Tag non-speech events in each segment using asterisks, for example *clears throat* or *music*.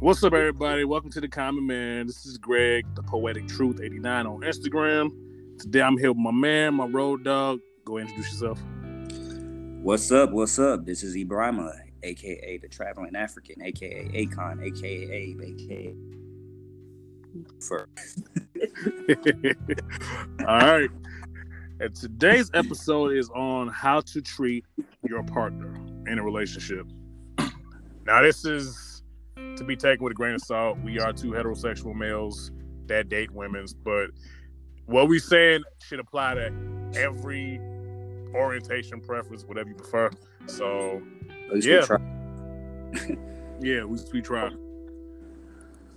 What's up, everybody? Welcome to the Common Man. This is Greg, the Poetic Truth 89 on Instagram. Today I'm here with my man, my road dog. Go introduce yourself. What's up? What's up? This is Ibrahima, aka the Traveling African, aka Akon, aka aka for All right. And today's episode is on how to treat your partner in a relationship. *clears throat* Now, this is to be taken with a grain of salt. We are two heterosexual males that date women's, but what we saying should apply to every orientation, preference, whatever you prefer. So, at least Yeah. we try. *laughs* yeah, we, we try.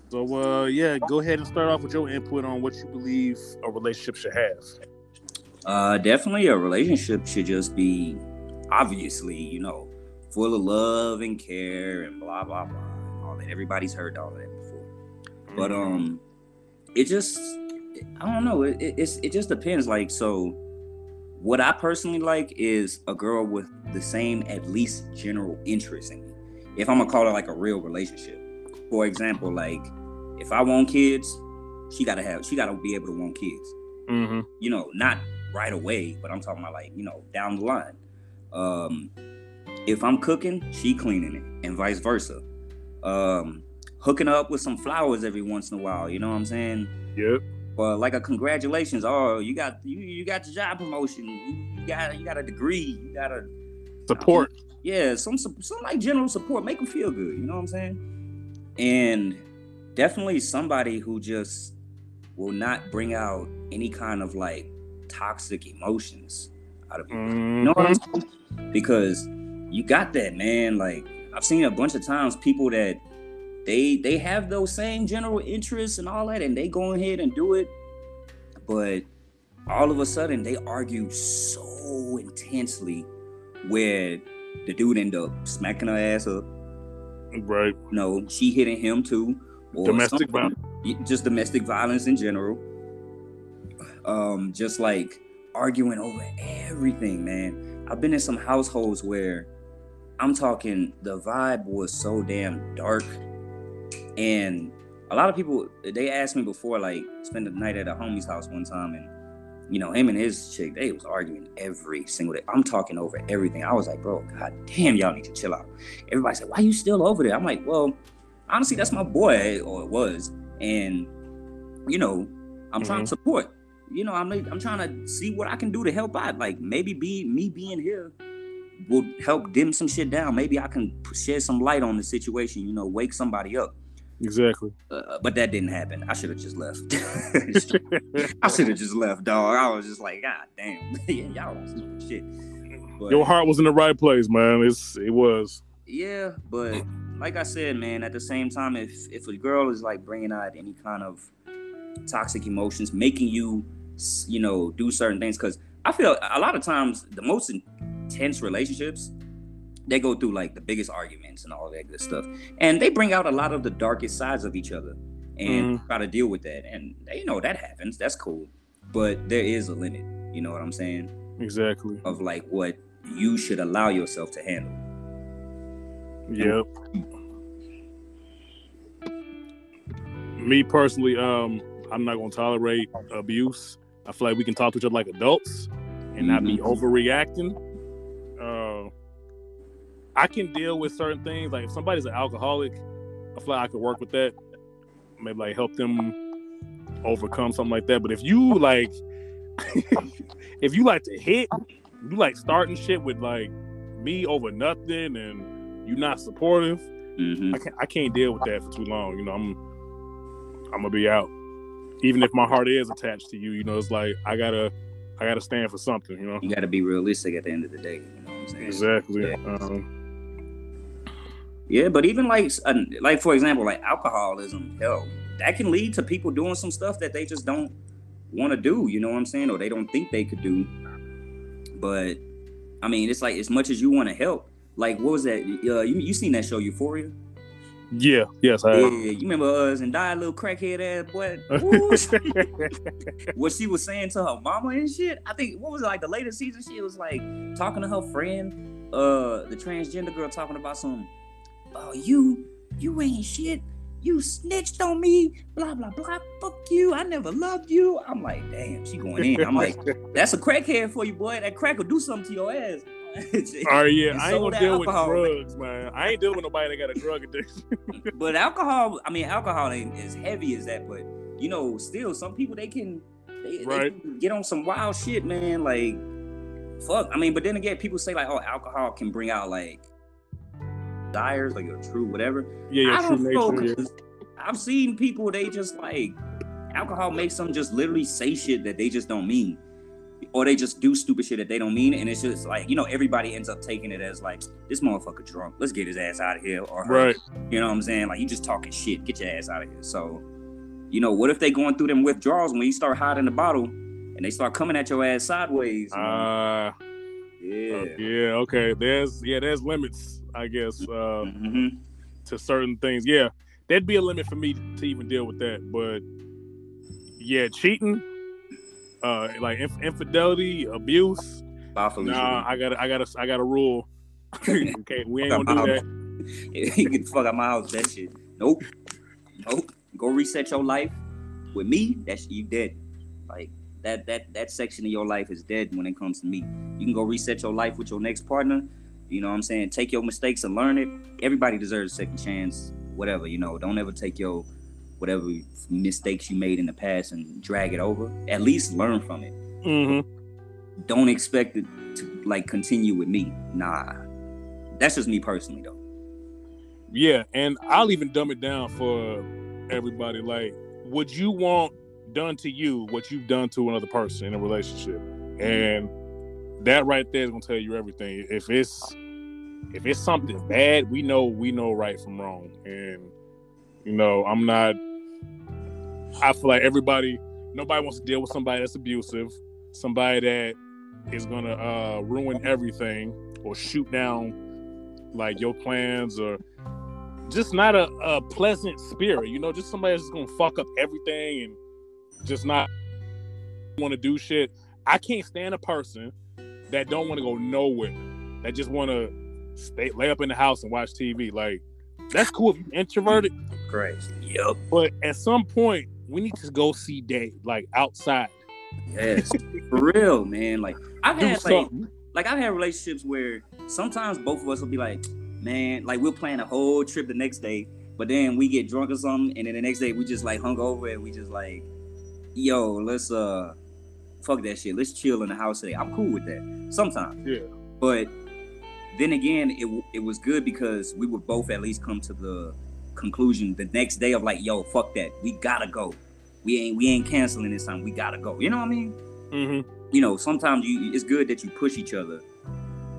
So, uh, yeah, go ahead and start off with your input on what you believe a relationship should have. Uh, definitely, a relationship should just be obviously, you know, full of love and care and blah blah blah. That everybody's heard all of that before. But um, it just I don't know. It, it it's it just depends. Like so, what I personally like is a girl with the same at least general interest in me. If I'm gonna call it like a real relationship. For example, like if I want kids, she gotta have she gotta be able to want kids. Mm-hmm. You know, not right away, but I'm talking about like you know down the line. Um, if I'm cooking, she cleaning it, and vice versa. Um, hooking up with some flowers every once in a while. You know what I'm saying? Yep. Or like a congratulations. Oh, you got you you got your job promotion. You, you got you got a degree. You got a Support. yeah, some some like general support, make them feel good. You know what I'm saying? And definitely somebody who just will not bring out any kind of like toxic emotions out of you. You know what I'm Mhm. saying? Because you got that, man. Like I've seen a bunch of times people that they they have those same general interests and all that, and they go ahead and do it, but all of a sudden they argue so intensely where the dude end up smacking her ass up. Right. No, she hitting him too. or Domestic violence. Just domestic violence in general. Um, just like arguing over everything, man. I've been in some households where I'm talking the vibe was so damn dark. And a lot of people they asked me before, like, spend the night at a homie's house one time and you know, him and his chick, they was arguing every single day. I'm talking over everything. I was like, bro, god damn, y'all need to chill out. Everybody said, why you still over there? I'm like, well, honestly, that's my boy, or it was. And, you know, I'm trying Mhm. to support. You know, I'm I'm trying to see what I can do to help out. Like maybe be me being here will help dim some shit down. Maybe I can shed some light on the situation. You know, wake somebody up. Exactly. Uh, but that didn't happen. I should have just left. *laughs* *laughs* I should have just left, dog. I was just like, God damn, *laughs* yeah, y'all shit. But, Your heart was in the right place, man. It's it was. yeah, but like I said, man, at the same time, if if a girl is like bringing out any kind of toxic emotions, making you, you know, do certain things, because I feel a lot of times the most intense relationships, they go through like the biggest arguments and all that good stuff, and they bring out a lot of the darkest sides of each other, and try to deal with that, and you know that happens. That's cool, but there is a limit. You know what I'm saying? Exactly. Of like what you should allow yourself to handle. Yep. Me personally, um, I'm not gonna tolerate abuse. I feel like we can talk to each other like adults and not be Mhm. overreacting. I can deal with certain things. Like if somebody's an alcoholic, I feel like I could work with that. Maybe like help them overcome something like that. But if you like, *laughs* if you like to hit, you like starting shit with like me over nothing, and you not supportive. hmm I can't I can't deal with that for too long. You know, I'm I'm gonna be out. Even if my heart is attached to you, you know, it's like I gotta I gotta stand for something, you know. You got to be realistic at the end of the day. You know what I'm saying? Exactly. Um, Yeah, but even like, like for example, like alcoholism, hell, that can lead to people doing some stuff that they just don't want to do. You know what I'm saying? Or they don't think they could do. But I mean, it's like as much as you want to help. Like, what was that? Uh, you you seen that show Euphoria? yeah, yes, I Yeah, you remember us and die little crackhead ass boy. *laughs* *laughs* What she was saying to her mama and shit. I think what was it like the latest season? She was like talking to her friend, uh, the transgender girl talking about some. Oh, you, you ain't shit. you snitched on me, blah blah blah. Fuck you. I never loved you. I'm like, damn, she going in. I'm like, *laughs* that's a crackhead for you, boy. That crack will do something to your ass. *laughs* oh yeah, I ain't gonna deal alcohol, with drugs, man. I ain't dealing with nobody that got a drug addiction. *laughs* but alcohol, I mean, alcohol ain't as heavy as that, but you know, still some people they can, they, right. they can get on some wild shit, man. Like, fuck. I mean, but then again, people say like, oh, alcohol can bring out like desires, like your true whatever. Yeah, your I true nature. Yeah. I've seen people they just like alcohol makes them just literally say shit that they just don't mean. Or they just do stupid shit that they don't mean, and it's just like you know everybody ends up taking it as like this motherfucker drunk. Let's get his ass out of here, or right. You know what I'm saying? Like you just talking shit. Get your ass out of here. So, you know, what if they going through them withdrawals when you start hiding the bottle, and they start coming at your ass sideways? Ah, uh, yeah, uh, yeah. Okay, there's yeah, there's limits I guess, uh, mm-hmm. to certain things. Yeah, that'd be a limit for me to even deal with that. But yeah, cheating, uh, like inf- infidelity, abuse. Nah, I got I got I got a rule. *laughs* okay, we ain't gonna do that. *laughs* you can fuck out my house. That shit. Nope. Nope. Go reset your life. With me, that's you dead. Like that that that section of your life is dead when it comes to me. You can go reset your life with your next partner. You know what I'm saying? Take your mistakes and learn it. Everybody deserves a second chance, whatever, you know. Don't ever take your whatever mistakes you made in the past and drag it over. At least learn from it. Mm-hmm. Don't expect it to like continue with me. Nah. That's just me personally though. Yeah, and I'll even dumb it down for everybody. Like, would you want done to you what you've done to another person in a relationship? And that right there is gonna tell you everything. If it's if it's something bad, we know we know right from wrong. And you know, I'm not I feel like everybody nobody wants to deal with somebody that's abusive, somebody that is gonna uh, ruin everything or shoot down like your plans or just not a, a pleasant spirit, you know, just somebody that's gonna fuck up everything and just not want to do shit. I can't stand a person that don't want to go nowhere, that just want to stay lay up in the house and watch TV. Like that's cool if you're introverted. Crazy. Yep. But at some point, we need to go see day like outside. Yes, for real, man. Like I've had something. like like I've had relationships where sometimes both of us will be like, man, like we'll plan a whole trip the next day, but then we get drunk or something, and then the next day we just like hung over and we just like, yo, let's uh fuck that shit. Let's chill in the house today. I'm cool with that sometimes. Yeah. But then again, it it was good because we would both at least come to the conclusion the next day of like, yo, fuck that. We gotta go. We ain't we ain't canceling this time. We gotta go. You know what I mean? Mm-hmm. You know, sometimes you it's good that you push each other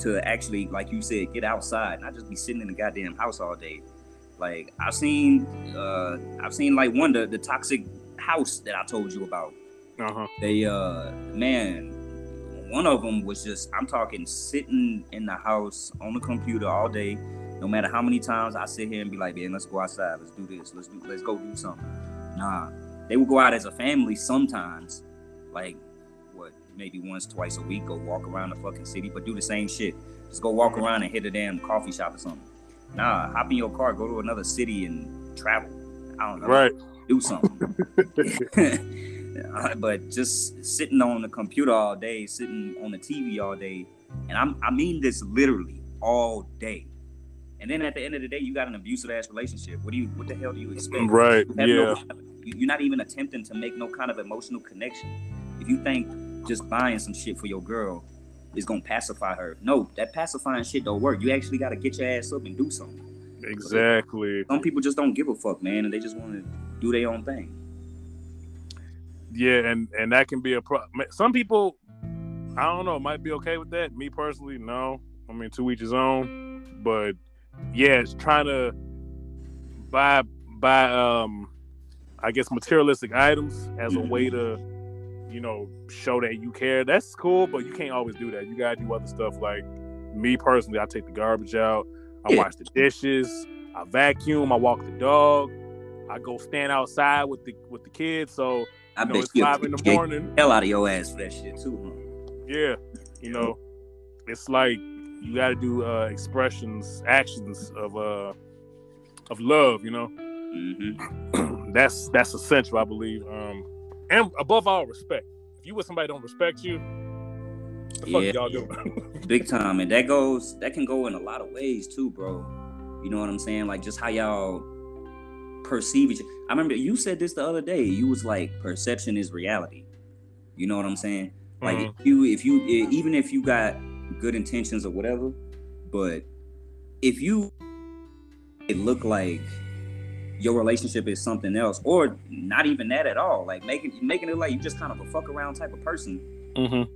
to actually, like you said, get outside, and not just be sitting in the goddamn house all day. Like I've seen, uh, I've seen like one the the toxic house that I told you about. Uh-huh. They uh man, one of them was just I'm talking sitting in the house on the computer all day. No matter how many times I sit here and be like, man, let's go outside, let's do this, let's do, let's go do something. Nah, they would go out as a family sometimes, like what, maybe once, twice a week, go walk around the fucking city, but do the same shit. Just go walk around and hit a damn coffee shop or something. Nah, hop in your car, go to another city and travel. I don't know. Right. Do something. *laughs* *laughs* *laughs* but just sitting on the computer all day, sitting on the TV all day, and I'm I mean this literally all day. And then at the end of the day, you got an abusive ass relationship. What do you? What the hell do you expect? Right. You yeah. No, you're not even attempting to make no kind of emotional connection. If you think just buying some shit for your girl is gonna pacify her, no, that pacifying shit don't work. You actually got to get your ass up and do something. Exactly. Some people just don't give a fuck, man, and they just want to do their own thing yeah, and and that can be a pro. Some people, I don't know, might be okay with that. Me personally, no. I mean, to each his own. But yeah, it's trying to buy buy um, I guess materialistic items as a way to, you know, show that you care. That's cool, but you can't always do that. You gotta do other stuff. Like me personally, I take the garbage out. I wash the dishes. I vacuum. I walk the dog. I go stand outside with the with the kids. So I you know, bet it's five in the morning. Hell out of your ass for that shit too, huh? Yeah, you know, it's like you got to do uh, expressions, actions of uh of love. You know. Mm-hmm. *clears throat* that's that's essential, I believe. Um, and above all, respect. If you with somebody don't respect you, the fuck Yeah. y'all doing? *laughs* Big time, and that goes that can go in a lot of ways too, bro. You know what I'm saying? Like just how y'all perceive each. I remember you said this the other day. You was like, perception is reality. You know what I'm saying? Like Mhm. if you if you even if you got good intentions or whatever, but if you it look like your relationship is something else, or not even that at all, like making making it like you just kind of a fuck around type of person. Mhm.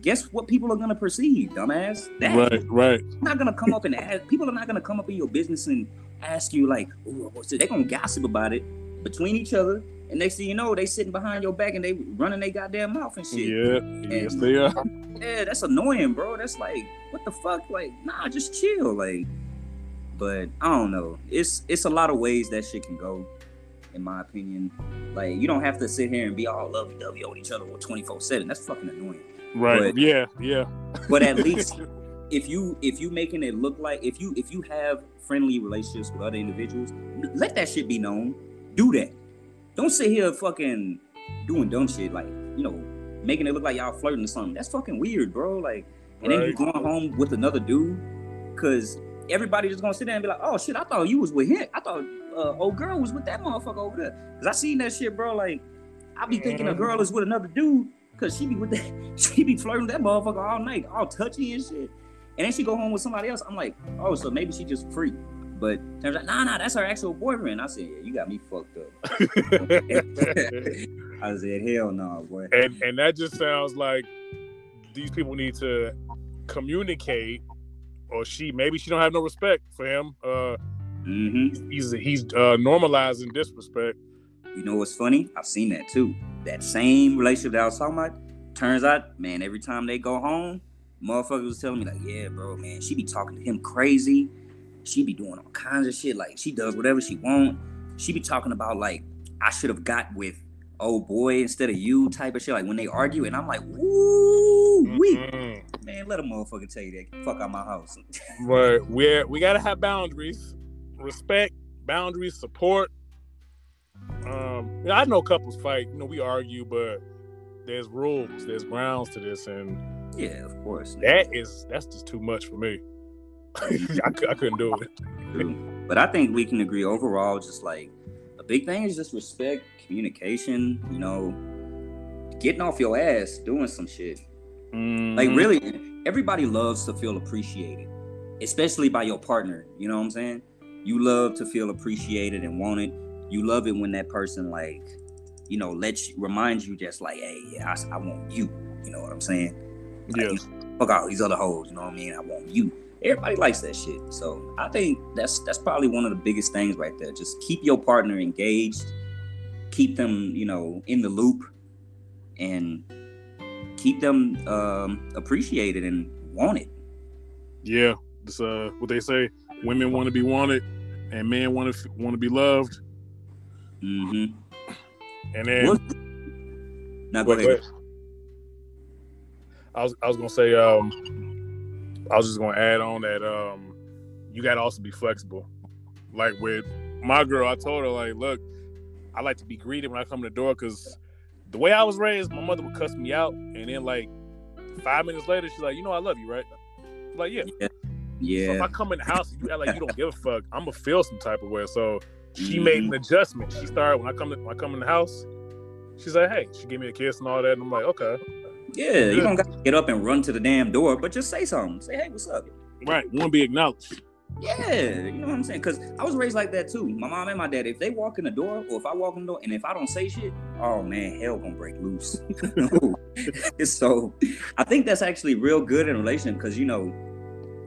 Guess what people are gonna perceive, dumbass? That Right, right. not gonna come up and ask. People are not gonna come up in your business and ask you like, "Ooh. They're gonna gossip about it between each other, and next thing you know, they sitting behind your back and they running their goddamn mouth and shit. Yeah, yes, they are. Yeah, that's annoying, bro. That's like, what the fuck? Like, nah, just chill. Like, but I don't know. It's it's a lot of ways that shit can go, in my opinion. Like, you don't have to sit here and be all lovey dovey on each other with twenty four seven. That's fucking annoying. Right. But- yeah, yeah. But at least *laughs* if you if you making it look like if you if you have friendly relationships with other individuals, let that shit be known. Do that. Don't sit here fucking doing dumb shit like you know making it look like y'all flirting or something. That's fucking weird, bro. Like, and then you going home with another dude because everybody just gonna sit there and be like, oh shit, I thought you was with him. I thought uh, old girl was with that motherfucker over there. Cause I seen that shit, bro. Like, I be thinking a Mhm. girl is with another dude because she be with that, *laughs* she be flirting with that motherfucker all night, all touchy and shit. And then she go home with somebody else. I'm like, oh, so maybe she just free. But turns out, nah, nah, that's her actual boyfriend. I said, yeah, you got me fucked up. *laughs* I said, hell no, boy. and and that just sounds like these people need to communicate, or she maybe she don't have no respect for him. Uh, hmm he's he's uh, normalizing disrespect. You know what's funny? I've seen that too. That same relationship that I was talking about. Turns out, man, every time they go home, motherfuckers was telling me like, yeah, bro, man, she be talking to him crazy. She be doing all kinds of shit. Like she does whatever she want. She be talking about like I should have got with old boy instead of you type of shit. Like when they argue, and I'm like, woo wee, Mhm. man, let a motherfucker tell you that. Fuck out my house. *laughs* But we we gotta have boundaries, respect, boundaries, support. Um, you know, I know couples fight. You know, we argue, but there's rules, there's grounds to this, and yeah, of course. that is that's just too much for me. *laughs* I, I couldn't do it. But I think we can agree overall, just like a big thing is just respect, communication, you know, getting off your ass, doing some shit. Like, Mhm. really, everybody loves to feel appreciated, especially by your partner. You know what I'm saying? You love to feel appreciated and wanted. You love it when that person, like, you know, let you reminds you just like, hey, yeah, I, I want you. You know what I'm saying? Like, Yes. fuck all these other hoes. You know what I mean? I want you. Everybody likes that shit. So I think that's that's probably one of the biggest things right there. Just keep your partner engaged, keep them, you know, in the loop, and keep them um, appreciated and wanted. Yeah, it's uh what they say. Women want to be wanted, and men want to want to be loved. Mm-hmm. And then What? Now go ahead. I was I was gonna say um I was just gonna add on that um you gotta also be flexible. Like with my girl, I told her like, look, I like to be greeted when I come to the door because the way I was raised, my mother would cuss me out, and then like five minutes later, she's like, you know, I love you, right? I'm like, yeah. Yeah. So if I come in the house and you act like you don't *laughs* give a fuck, I'm gonna feel some type of way. So she made Mm-hmm. an adjustment. She started when I come to, when I come in the house. She's like, hey, she gave me a kiss and all that, and I'm like, okay. Yeah, you don't got to get up and run to the damn door, but just say something. Say, hey, what's up? Right. Want to be acknowledged. Yeah, you know what I'm saying? Because I was raised like that too. My mom and my dad, if they walk in the door or if I walk in the door and if I don't say shit, oh man, hell gonna break loose. *laughs* *laughs* *laughs* so I think that's actually real good in relation because you know,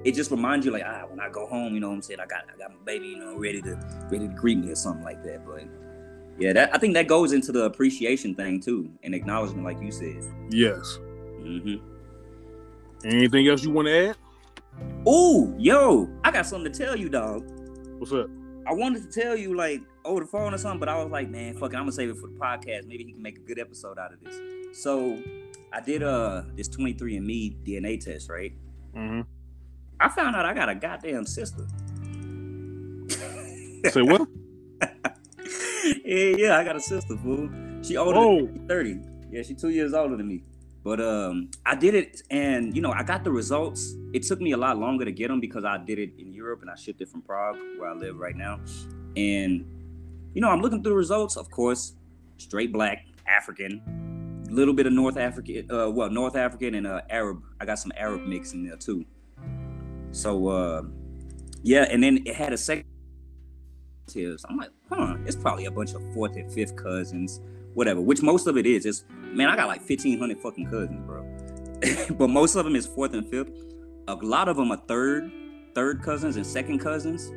it just reminds you like, ah, when I go home, you know what I'm saying? I got I got my baby, you know, ready to ready to greet me or something like that. But yeah, that I think that goes into the appreciation thing too and acknowledgement, like you said. Yes. hmm Anything else you want to add? Oh, yo, I got something to tell you, dog. What's up? I wanted to tell you like over the phone or something, but I was like, man, fuck it, I'm gonna save it for the podcast. Maybe he can make a good episode out of this. So I did uh this 23andMe DNA test, right? Mm-hmm. I found out I got a goddamn sister. *laughs* Say what? *laughs* yeah, yeah, I got a sister, fool. She older Whoa. than me, 30. Yeah, she two years older than me. But um, I did it, and you know, I got the results. It took me a lot longer to get them because I did it in Europe and I shipped it from Prague, where I live right now. And you know, I'm looking through the results. Of course, straight black, African, a little bit of North African, uh, well, North African and uh, Arab. I got some Arab mix in there too. So uh, yeah, and then it had a second. I'm like, huh, it's probably a bunch of fourth and fifth cousins, whatever. Which most of it is. It's man, I got like 1,500 fucking cousins, bro. *laughs* but most of them is fourth and fifth. A lot of them are third, third cousins and second cousins.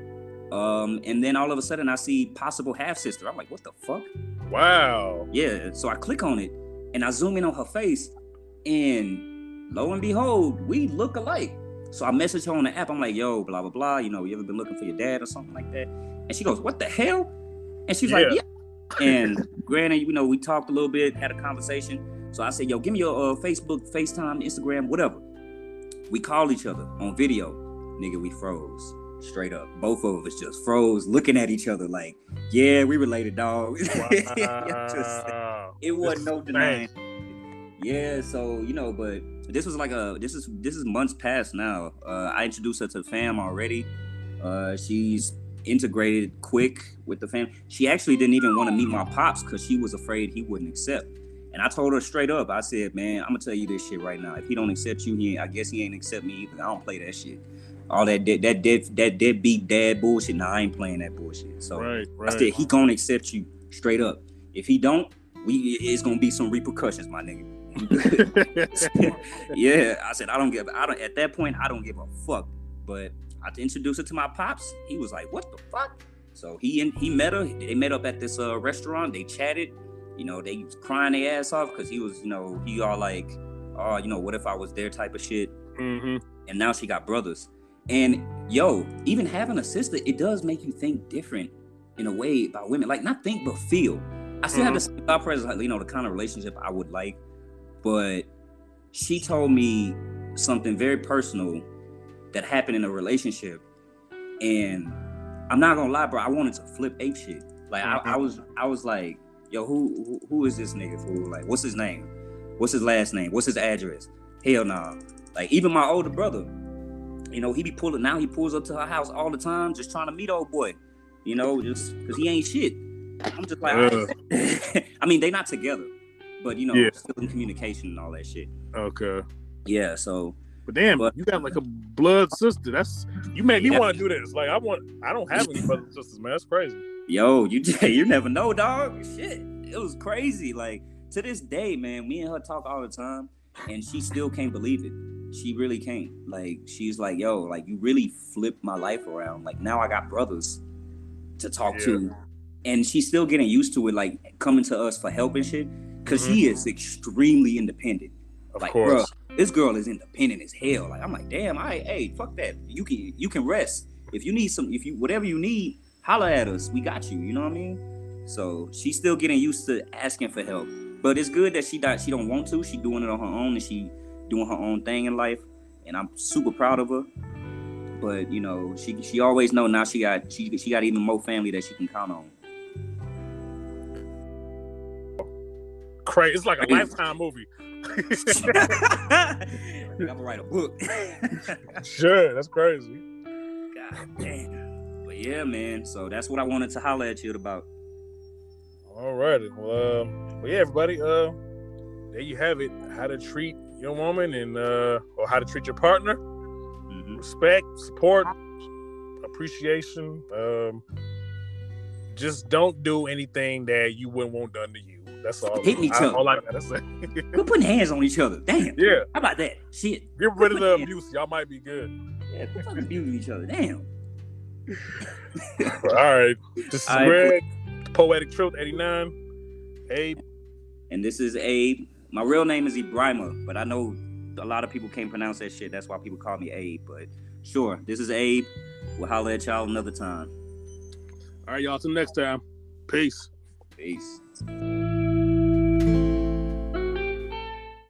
Um, and then all of a sudden I see possible half sister. I'm like, what the fuck? Wow. Yeah. So I click on it and I zoom in on her face, and lo and behold, we look alike. So I messaged her on the app. I'm like, yo, blah blah blah. You know, you ever been looking for your dad or something like that? And she goes, what the hell? And she's like, Yeah. yeah. And granted, you know, we talked a little bit, had a conversation. So I said, yo, give me your uh, Facebook, FaceTime, Instagram, whatever. We called each other on video. Nigga, we froze. Straight up. Both of us just froze, looking at each other like, yeah, we related, dog. *laughs* Just- it wasn't no denying. Yeah, so you know, but this was like a this is this is months past now. Uh, I introduced her to fam already. Uh, she's integrated quick with the fam. She actually didn't even want to meet my pops because she was afraid he wouldn't accept. And I told her straight up, I said, man, I'm gonna tell you this shit right now. If he don't accept you, he ain't, I guess he ain't accept me either. I don't play that shit. All that dead that dead that deadbeat dad bullshit. Nah, I ain't playing that bullshit. So Right, I said he gonna accept you straight up. If he don't, we it's gonna be some repercussions, my nigga. *laughs* yeah, I said I don't give. I don't. At that point, I don't give a fuck. But I introduced her to my pops. He was like, "What the fuck?" So he and he met her. They met up at this uh, restaurant. They chatted. You know, they was crying their ass off because he was, you know, he all like, "Oh, you know, what if I was there?" type of shit. hmm And now she got brothers. And yo, even having a sister, it does make you think different in a way about women. Like not think, but feel. I still have the same thought process, like, you know, the kind of relationship I would like. But she told me something very personal that happened in a relationship. And I'm not gonna lie, bro. I wanted to flip ape shit. Like I, I was, I was like, yo, who, who, who is this nigga fool? Like, what's his name? What's his last name? What's his address? Hell nah. Like even my older brother, you know, he be pulling now. He pulls up to her house all the time, just trying to meet old boy. You know, just because he ain't shit. I'm just like, Uh. *laughs* I mean, they not together, but you know, Yeah. still in communication and all that shit. Okay. Yeah. So But damn, But- you got like a blood sister. That's you made me Yeah. want to do this. Like I want. I don't have any *laughs* brothers and sisters, man. That's crazy. yo, you *laughs* you never know, dog. Shit, it was crazy. Like to this day, man, me and her talk all the time, and she still can't believe it. She really can't. Like she's like, yo, like you really flipped my life around. Like now I got brothers to talk Yeah. to, and she's still getting used to it. Like coming to us for help and shit, because mm-hmm. he is extremely independent. Of like, course. bruh, this girl is independent as hell. Like, I'm like, damn, I hey, fuck that. You can you can rest. If you need some, if you whatever you need, holla at us. We got you. You know what I mean? So she's still getting used to asking for help. But it's good that she not she don't want to. She doing it on her own and she doing her own thing in life. And I'm super proud of her. But you know, she she always know now she got she she got even more family that she can count on. Crazy. It's like a lifetime movie. *laughs* I'm gonna write a book. *laughs* sure, that's crazy. God damn. But yeah, man. So that's what I wanted to holler at you about. All righty. Well, um, well, yeah, everybody. Uh, there you have it. How to treat your woman and uh, or how to treat your partner. Mhm. Respect, support, appreciation. Um, just don't do anything that you wouldn't want done to you. That's all. Hit each I, other. all I gotta say. *laughs* Quit putting hands on each other. Damn. yeah, How about that? Shit. get rid of the abuse. Y'all might be good. Yeah, quit fucking abusing each other. Damn. *laughs* All right. This is All right. Greg, Poetic Truth 89. Hey, And this is Abe. My real name is Ibrahima, but I know a lot of people can't pronounce that shit. That's why people call me Abe. But sure, this is Abe. We'll holler at y'all another time. all right, y'all. Till next time. Peace. Peace.